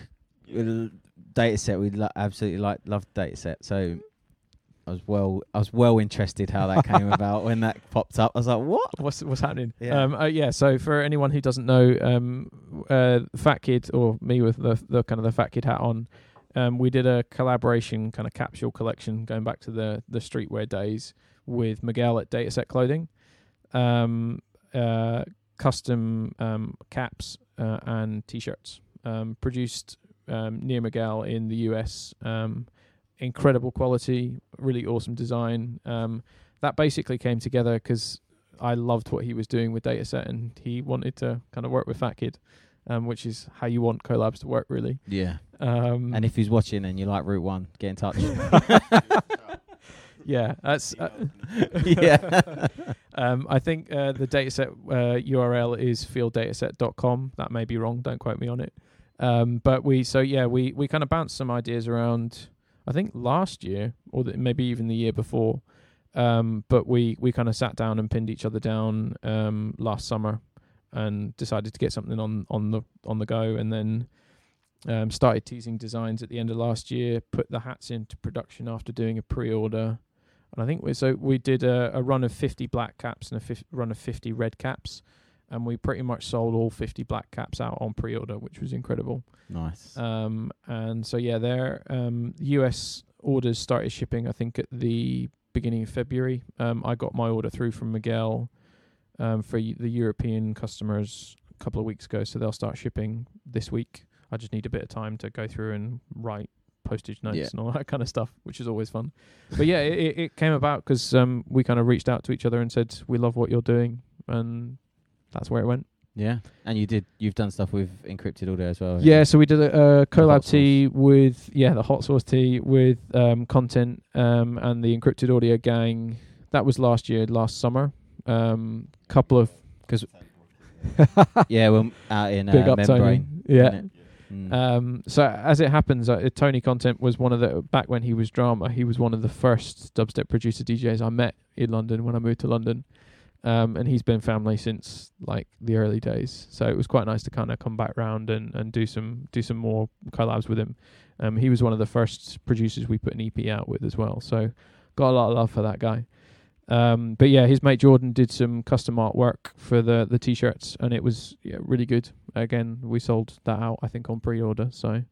with the dataset, we lo- absolutely like loved dataset. So I was well, I was well interested how that came about when that popped up. I was like, what? What's what's happening? Yeah. Um, uh, yeah. So for anyone who doesn't know, um, uh, Fat Kid or me with the the kind of the Fat Kid hat on, um, we did a collaboration kind of capsule collection going back to the the streetwear days with Miguel at Dataset Clothing, um, uh, custom um, caps uh, and t-shirts um, produced um, near Miguel in the US. Um, incredible quality, really awesome design. Um, that basically came together because I loved what he was doing with Dataset, and he wanted to kind of work with Fat Kid, um, which is how you want collabs to work, really. Yeah. Um, And if he's watching and you like Route One, get in touch. yeah, that's uh, yeah. Um, I think uh, the dataset uh, URL is fielddataset.com. That may be wrong. Don't quote me on it. Um, but we, so yeah, we, we kind of bounced some ideas around, I think last year or the, maybe even the year before. Um, but we, we kind of sat down and pinned each other down um, last summer and decided to get something on, on the on the go and then um, started teasing designs at the end of last year, put the hats into production after doing a pre-order. And I think we so we did a, a run of 50 black caps and a fif- run of 50 red caps, and we pretty much sold all 50 black caps out on pre-order, which was incredible. Nice. Um, and so yeah, their um, US orders started shipping. I think at the beginning of February. Um, I got my order through from Miguel um, for the European customers a couple of weeks ago, so they'll start shipping this week. I just need a bit of time to go through and write postage notes Yeah. and all that kind of stuff, which is always fun. But yeah, it, it- came about because um, we kind of reached out to each other and said we love what you're doing, and that's where it went. yeah. And you did. You've done stuff with encrypted audio as well. Yeah, you? so we did a, a collab tea with yeah the hot sauce tea with um, content um, and the encrypted audio gang. That was last year, last summer. Um, couple of because yeah. we're out in big uh, Tony. membrane. Yeah. Mm. Um, so as it happens, uh, Tony Content was one of the back when he was drama. He was one of the first dubstep producer DJs I met in London when I moved to London, um, and he's been family since like the early days. So it was quite nice to kind of come back round and, and do some do some more collabs with him. Um, he was one of the first producers we put an EP out with as well. So got a lot of love for that guy. Um, but yeah, his mate Jordan did some custom artwork for the the t-shirts, and it was yeah, really good. Again, we sold that out, I think, on pre-order. So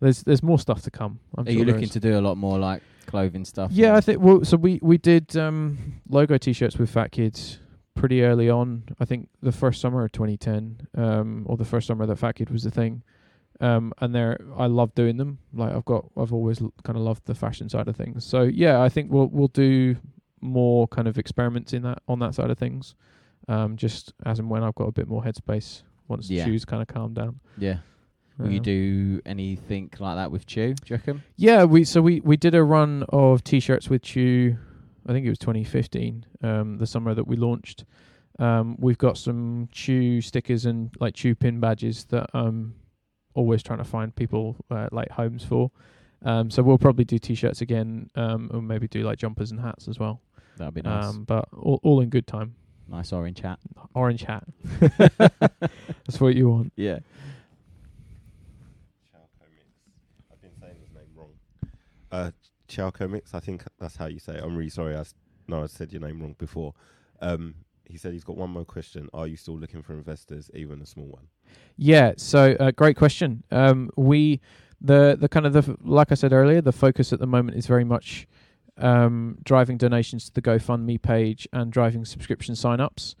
there's there's more stuff to come. I'm Are sure you looking to do a lot more like clothing stuff? Yeah, I think. Well, so we we did um, logo t-shirts with Fat Kids pretty early on. I think the first summer of 2010, um, or the first summer that Fat Kid was the thing. Um, and there, I love doing them. Like I've got, I've always l- kind of loved the fashion side of things. So yeah, I think we'll we'll do more kind of experiments in that on that side of things. Um, just as and when I've got a bit more headspace once Yeah. the shoes kind of calmed down. Yeah. Will you do anything like that with Chew? Do you reckon? Yeah, we so we we did a run of t-shirts with Chew. I think it was 2015, um, the summer that we launched. Um, we've got some Chew stickers and like Chew pin badges that I'm always trying to find people uh, like homes for. Um, so we'll probably do t-shirts again, um, and maybe do like jumpers and hats as well. That'd be nice. Um, but all, all in good time. nice orange hat. Orange hat. That's what you want. Yeah. Chalco Mix. I've been saying his name wrong. Uh, Chalco Mix. I think that's how you say it. I'm really sorry. I s- no, I said your name wrong before. Um, he said he's got one more question. Are you still looking for investors, even a small one? Yeah, so uh, great question. Um, we the the kind of the f- like I said earlier, the focus at the moment is very much um, driving donations to the GoFundMe page and driving subscription sign-ups.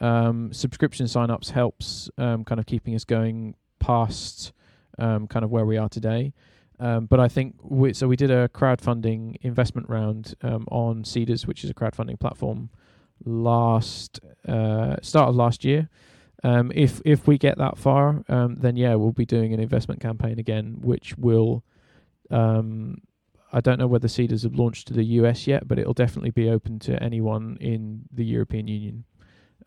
Um, subscription sign-ups helps um, kind of keeping us going past um, kind of where we are today. Um, but I think we, so. We did a crowdfunding investment round um, on Seedrs, which is a crowdfunding platform, last uh, start of last year. If if we get that far, then yeah, we'll be doing an investment campaign again, which will. Um, I don't know whether Seedrs have launched to the US yet, but it'll definitely be open to anyone in the European Union.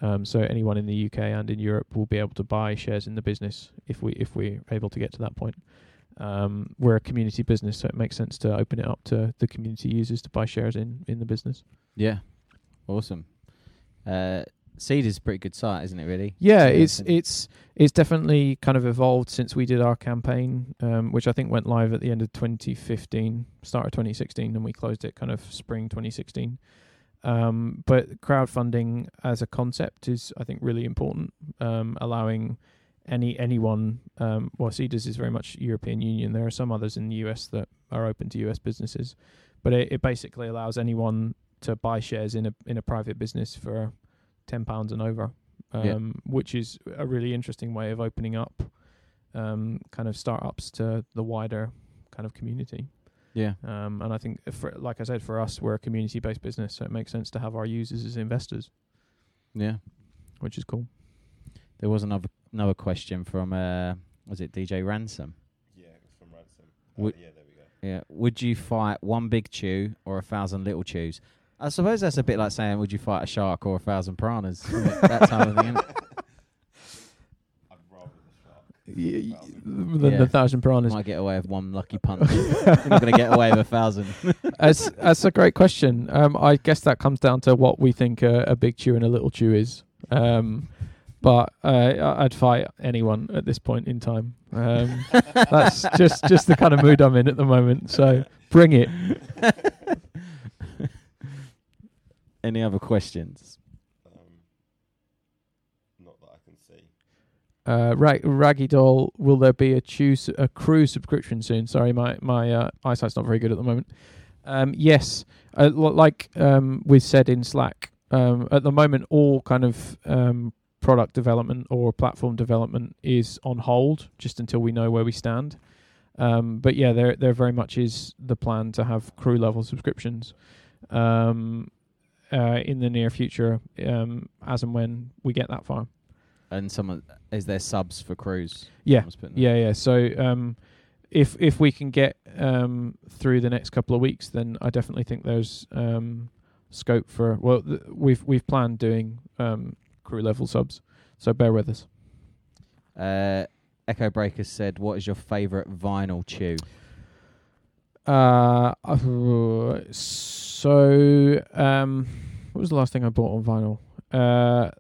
Um, so anyone in the UK and in Europe will be able to buy shares in the business if we if we're able to get to that point. Um, we're a community business, so it makes sense to open it up to the community users to buy shares in in the business. Yeah. Awesome. Uh, Seedrs a pretty good site, isn't it? Really. Yeah, Yeah, it's it's it's definitely kind of evolved since we did our campaign, um, which I think went live at the end of 2015, start of 2016, and we closed it kind of spring 2016. Um, but crowdfunding as a concept is, I think, really important, um, allowing any anyone. Um, well, Seedrs is very much European Union. There are some others in the US that are open to US businesses, but it, it basically allows anyone to buy shares in a in a private business for ten pounds and over um, Yeah. which is a really interesting way of opening up um, kind of startups to the wider kind of community. Yeah. Um, and I think, for, like I said, for us, we're a community-based business, so it makes sense to have our users as investors, Yeah. which is cool. There was another another question from uh, was it DJ Ransom? Yeah, it was from Ransom. Would- yeah, there we go. Yeah. Would you fight one big chew or a thousand little chews? I suppose that's a bit like saying, "Would you fight a shark or a thousand piranhas?" that type of thing. Isn't? I'd rather the shark. Y- y- than Yeah. the thousand piranhas. I might get away with one lucky punch. You're not going to get away with a thousand. that's that's a great question. Um, I guess that comes down to what we think a, a big chew and a little chew is. Um, but uh, I- I'd fight anyone at this point in time. Um, that's just just the kind of mood I'm in at the moment. So bring it. Any other questions? Um, not that I can see. Uh, Rag- Raggy Doll, will there be a choose a crew subscription soon? Sorry, my my uh, eyesight's not very good at the moment. Um, yes, uh, l- like um, we said in Slack, um, at the moment, all kind of um, product development or platform development is on hold just until we know where we stand. Um, but yeah, there there very much is the plan to have crew level subscriptions um, uh, in the near future, um, as and when we get that far. And someone is there subs for crews? Yeah, Someone's putting that. Yeah, yeah. So um, if if we can get um, through the next couple of weeks, then I definitely think there's um, scope for. Well, th- we've we've planned doing um, crew level subs, so bear with us. Uh, Echo Breakers said, "What is your favourite vinyl chew?" Uh, so um, what was the last thing I bought on vinyl? Uh,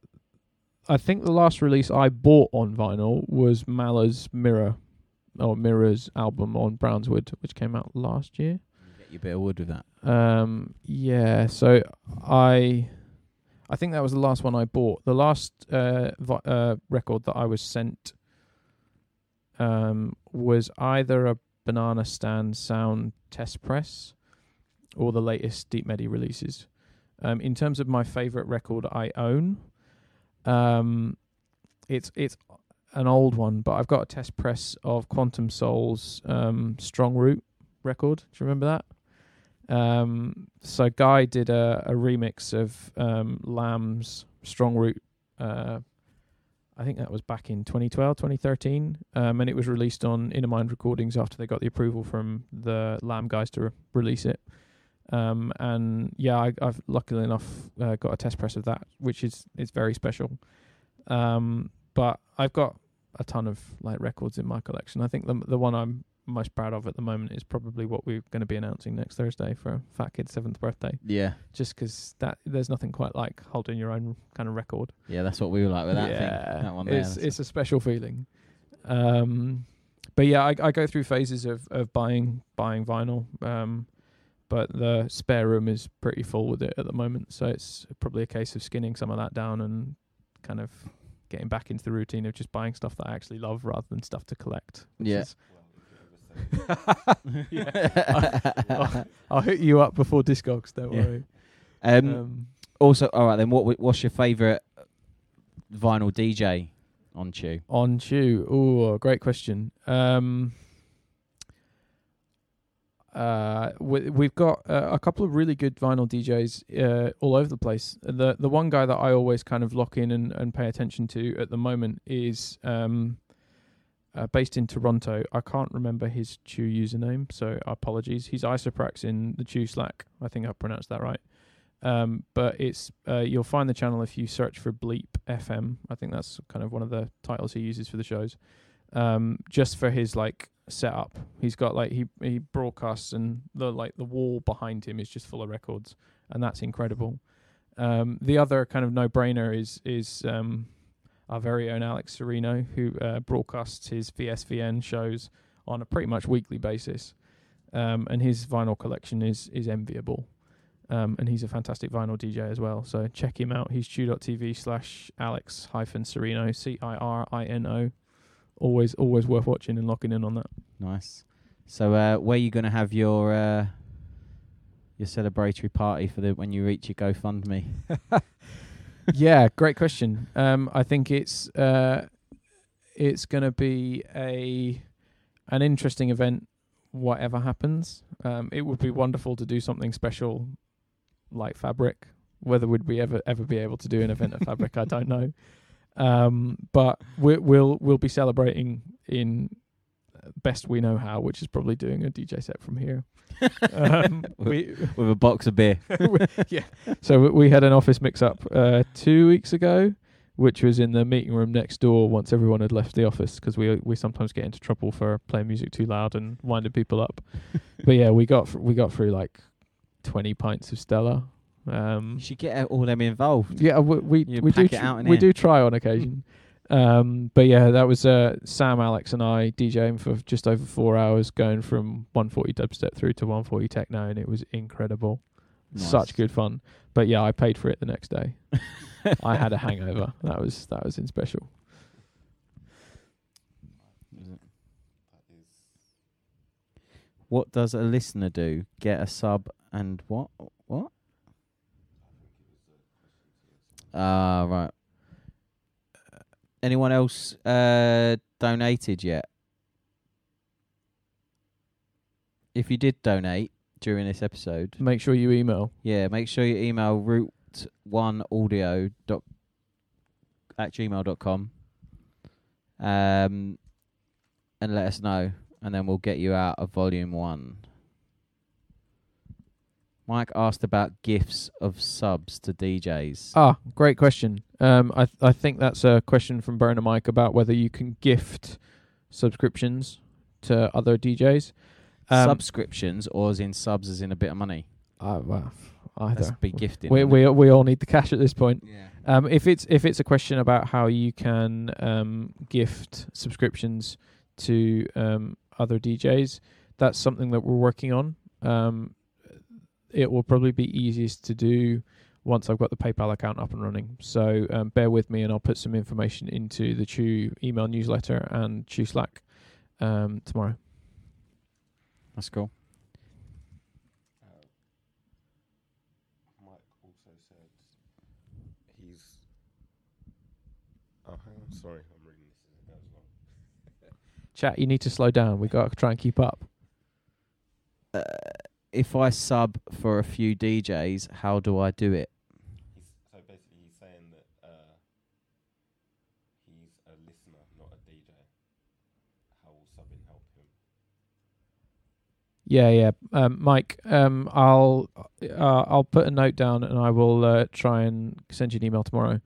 I think the last release I bought on vinyl was Mala's Mirror, or Mirror's album on Brownswood, which came out last year. Get you a bit of wood with that. Um, yeah, so I, I think that was the last one I bought. The last uh, vi- uh record that I was sent, um, was either a Banana Stand Sound test press, or the latest Deep Medi releases. Um, in terms of my favorite record I own, um, it's it's an old one, but I've got a test press of Quantum Soul's um, Strong Root record. Do you remember that? Um, so Guy did a, a remix of um, Lamb's Strong Root. Uh, I think that was back in 2012, 2013, um, and it was released on Innamind Recordings after they got the approval from the Lamb guys to re- release it. Um, and yeah, I, I've luckily enough uh, got a test press of that, which is is very special. Um, but I've got a ton of like records in my collection. I think the the one I'm most proud of at the moment is probably what we're going to be announcing next Thursday for Fat Kid's seventh birthday. Yeah, Just 'cause that there's nothing quite like holding your own kind of record. yeah, that's what we were like with that yeah, thing. That one there. it's it's a special feeling. Um, but yeah, I, I go through phases of, of buying buying vinyl. Um, but the spare room is pretty full with it at the moment, so it's probably a case of skinning some of that down and kind of getting back into the routine of just buying stuff that I actually love rather than stuff to collect. which Yeah. is- I'll, I'll hit you up before Discogs. Don't Yeah. worry. um, Um, also, all right then. What what's your favourite vinyl DJ on Chew? On Chew. Oh, great question. Um, uh, we, we've got uh, a couple of really good vinyl DJs uh, all over the place. The the one guy that I always kind of lock in and, and pay attention to at the moment is um, uh, based in Toronto. I can't remember his Chew username, so apologies. He's Isoprax in the Chew Slack. I think I pronounced that right. Um, but it's uh, you'll find the channel if you search for Bleep FM. I think that's kind of one of the titles he uses for the shows. Um, just for his like setup, he's got like he he broadcasts and the like the wall behind him is just full of records, and that's incredible. Um, the other kind of no brainer is is um, our very own Alex Cirino, who uh, broadcasts his VSVN shows on a pretty much weekly basis, um, and his vinyl collection is is enviable. Um, and he's a fantastic vinyl DJ as well. So check him out. He's chew.tv slash Alex hyphen Cirino, C I R I N O. Always, always worth watching and locking in on that. Nice. So, uh, where you gonna have your uh, your celebratory party for the when you reach your GoFundMe? yeah, great question. Um, I think it's uh, it's going to be a an interesting event. Whatever happens, um, it would be wonderful to do something special like Fabric. Whether would we ever ever be able to do an event at Fabric, I don't know. Um, but we, we'll we'll be celebrating in best we know how, which is probably doing a DJ set from here. um, we, with a box of beer. yeah. So we- we had an office mix up uh, two weeks ago, which was in the meeting room next door. Once everyone had left the office, because we we sometimes get into trouble for playing music too loud and winding people up. but yeah, we got we got through like twenty pints of Stella. Um, You should get all them involved. yeah, we we, we do tr- out in we here. do try on occasion. Um, but yeah, that was uh, Sam, Alex, and I DJing for just over four hours, going from 140 dubstep through to 140 techno, and it was incredible. Nice. Such good fun. But yeah, I paid for it the next day. I had a hangover. That was that was in special. What does a listener do? Get a sub and what? What? Ah, right. Anyone else uh, donated yet? If you did donate during this episode, Make sure you email. yeah, make sure you email root one audio dot at gmail dot com um and let us know and then we'll get you out of volume one. Mike asked about gifts of subs to DJs. Ah, great question. Um, I th- I think that's a question from Burner Mike about whether you can gift subscriptions to other DJs. Um, Subscriptions or as in subs as in a bit of money. uh, well, either That's be gifting. We we we all need the cash at this point. yeah. Um, if it's if it's a question about how you can um, gift subscriptions to um, other DJs, that's something that we're working on. Um, it will probably be easiest to do once I've got the PayPal account up and running. So um, bear with me, and I'll put some information into the Chew email newsletter and Chew Slack um, tomorrow. That's cool. Mike also said he's. Oh, hang on. Sorry, I'm reading this as well. Chat, you need to slow down. We've got to try and keep up. Uh, if I sub for a few DJs, how do I do it? He's, so basically, he's saying that uh, he's a listener, not a DJ. How will subbing help him? Yeah, yeah. Um, Mike, um, I'll uh, I'll put a note down and I will uh, try and send you an email tomorrow.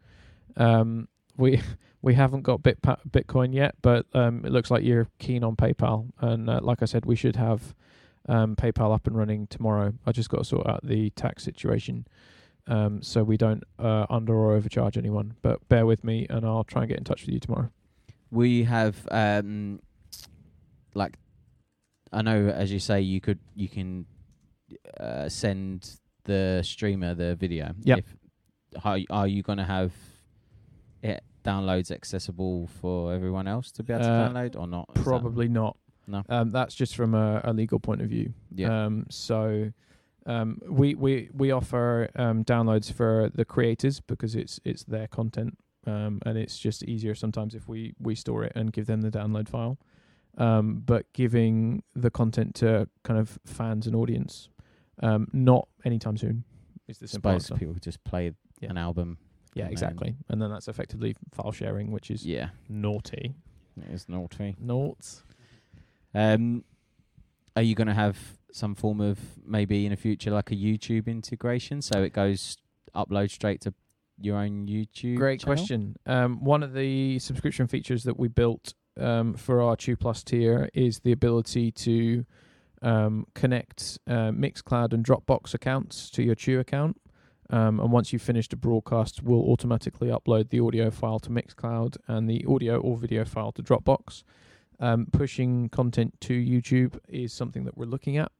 Um, we we haven't got Bit Bitcoin yet, but um, it looks like you're keen on PayPal, and uh, like I said, we should have um, PayPal up and running tomorrow. I just got to sort out the tax situation, um, so we don't uh, under or overcharge anyone. But bear with me, and I'll try and get in touch with you tomorrow. We have um like I know as you say you could you can uh, send the streamer the video. If, how are you going to have it downloads accessible for everyone else to be able to Uh, download or not? Is Probably not. No. Um, that's just from a, a legal point of view. Yeah. Um, so um, we we we offer um, downloads for the creators because it's it's their content, um, and it's just easier sometimes if we we store it and give them the download file. Um, but giving the content to kind of fans and audience, um, not anytime soon, is the simple answer. people just play Yeah. an album. Yeah, and then- exactly. And then that's effectively file sharing, which is Yeah, naughty. it is naughty. Naughts. Um, are you going to have some form of maybe in the future like a YouTube integration so it goes upload straight to your own YouTube? Great channel? question. Um, one of the subscription features that we built um, for our Chew Plus tier is the ability to um, connect uh, Mixcloud and Dropbox accounts to your Chew account. Um, and once you've finished a broadcast, we'll automatically upload the audio file to Mixcloud and the audio or video file to Dropbox. Um, pushing content to YouTube is something that we're looking at.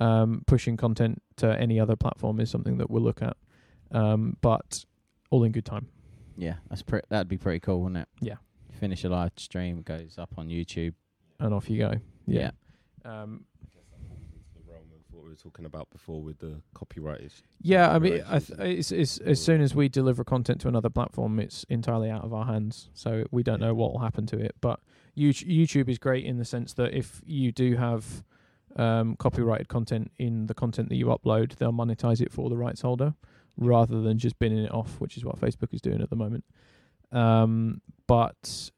Um, pushing content to any other platform is something that we'll look at. Um, but all in good time. Yeah, that's pre- that'd be pretty cool, wouldn't it? Yeah. Finish a live stream, goes up on YouTube. and off you go. Yeah. Um, I guess that falls into the realm of what we were talking about before with the copyright issue. yeah, I mean, I th- it's, it's, as soon as we deliver content to another platform, it's entirely out of our hands. So we don't know what will happen to it. But Yout- YouTube is great in the sense that if you do have um, copyrighted content in the content that you upload, they'll monetize it for the rights holder rather than just binning it off, which is what Facebook is doing at the moment. Um, but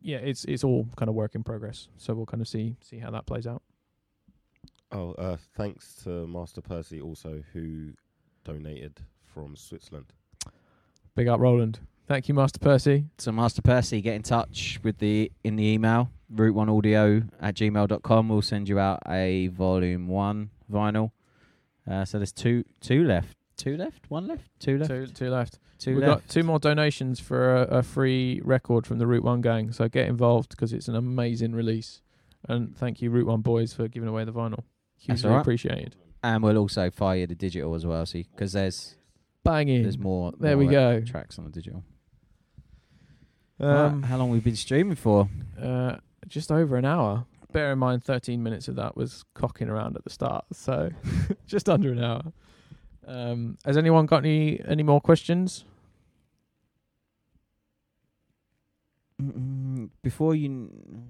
yeah, it's it's all kind of work in progress. So we'll kind of see see how that plays out. Oh, uh, thanks to Master Percy also who donated from Switzerland. Big up, Roland. Thank you, Master Percy. So Master Percy, get in touch with the in the email route one audio at gmail.com. We'll send you out a volume one vinyl. Uh, so there's two two left. Two left? One left? Two left? Two two left. Two We've left. got two more donations for a, a free record from the Route One gang. So get involved because it's an amazing release. And thank you, Route One boys, for giving away the vinyl. Hugely right. appreciated. And we'll also fire you the digital as well, see, because there's Banging. there's more. There more we go. Tracks on the digital. Um, Right, how long we've been streaming for? uh, just over an hour. Bear in mind, 13 minutes of that was cocking around at the start, so just under an hour. Um, has anyone got any any more questions? Mm, Before you, n-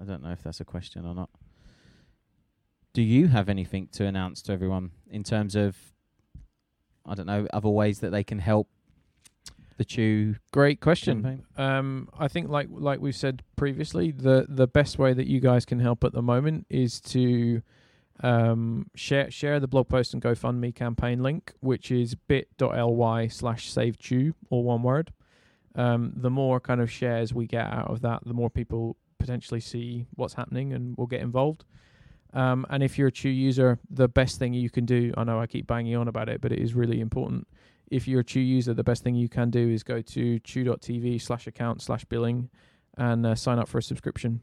I don't know if that's a question or not. Do you have anything to announce to everyone in terms of, I don't know, other ways that they can help the Chew Great question. Um, I think like like we've said previously, the the best way that you guys can help at the moment is to um, share share the blog post and GoFundMe campaign link, which is bit.ly slash savechew, or one word. Um, the more kind of shares we get out of that, the more people potentially see what's happening and will get involved. Um, and if you're a Chew user, the best thing you can do, I know I keep banging on about it, but it is really important. If you're a Chew user, the best thing you can do is go to chew.tv slash account slash billing and uh, sign up for a subscription.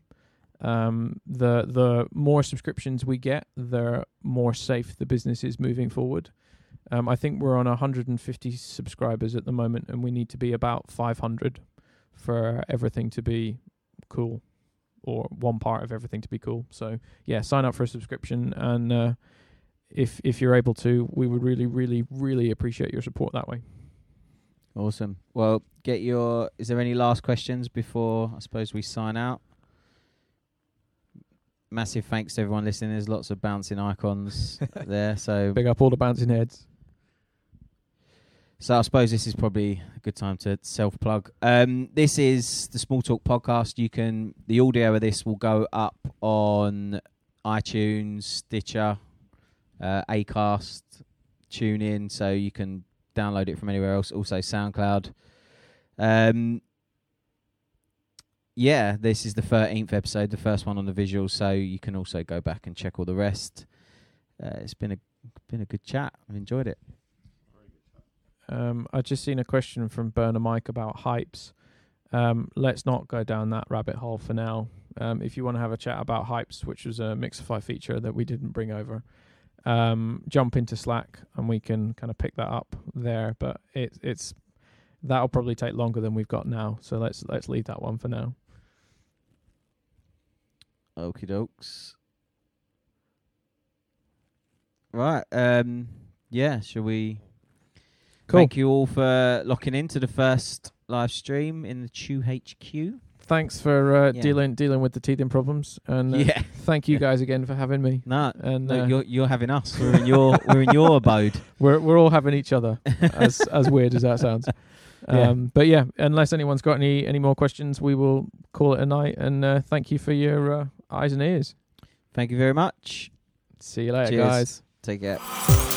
Um, the the more subscriptions we get, the more safe the business is moving forward. Um, I think we're on 150 subscribers at the moment, and we need to be about 500 for everything to be cool, or one part of everything to be cool. So yeah, sign up for a subscription, and uh, if if you're able to, we would really, really, really appreciate your support that way. Awesome. Well, get your. Is there any last questions before I suppose we sign out? Massive thanks to everyone listening. There's lots of bouncing icons there. So, Big up all the bouncing heads. so I suppose this is probably a good time to self plug. Um, this is the Small Talk podcast. You can the audio of this will go up on iTunes, Stitcher, uh, Acast, tune in, so you can download it from anywhere else. Also SoundCloud. Um, yeah, this is the thirteenth episode, the first one on the visuals, so you can also go back and check all the rest. Uh, it's been a been a good chat. I've enjoyed it. Um, I've just seen a question from Burner Mike about hypes. Um, let's not go down that rabbit hole for now. Um, if you want to have a chat about hypes, which was a Mixify feature that we didn't bring over, um, jump into Slack and we can kind of pick that up there. But it, it's that'll probably take longer than we've got now. So let's let's leave that one for now. Okie dokes. Right. Um. Yeah. Shall we? Cool. Thank you all for locking into the first live stream in the Chew HQ. Thanks for uh, Yeah. dealing dealing with the teething problems, and uh, yeah. thank you guys again for having me. No. And no, uh, you're you're having us. We're in your we're in your abode. We're we're all having each other, as as weird as that sounds. Yeah. Um, but yeah, unless anyone's got any any more questions, we will call it a night. And uh, thank you for your uh, eyes and ears. Thank you very much. See you later, Cheers. guys. Take care.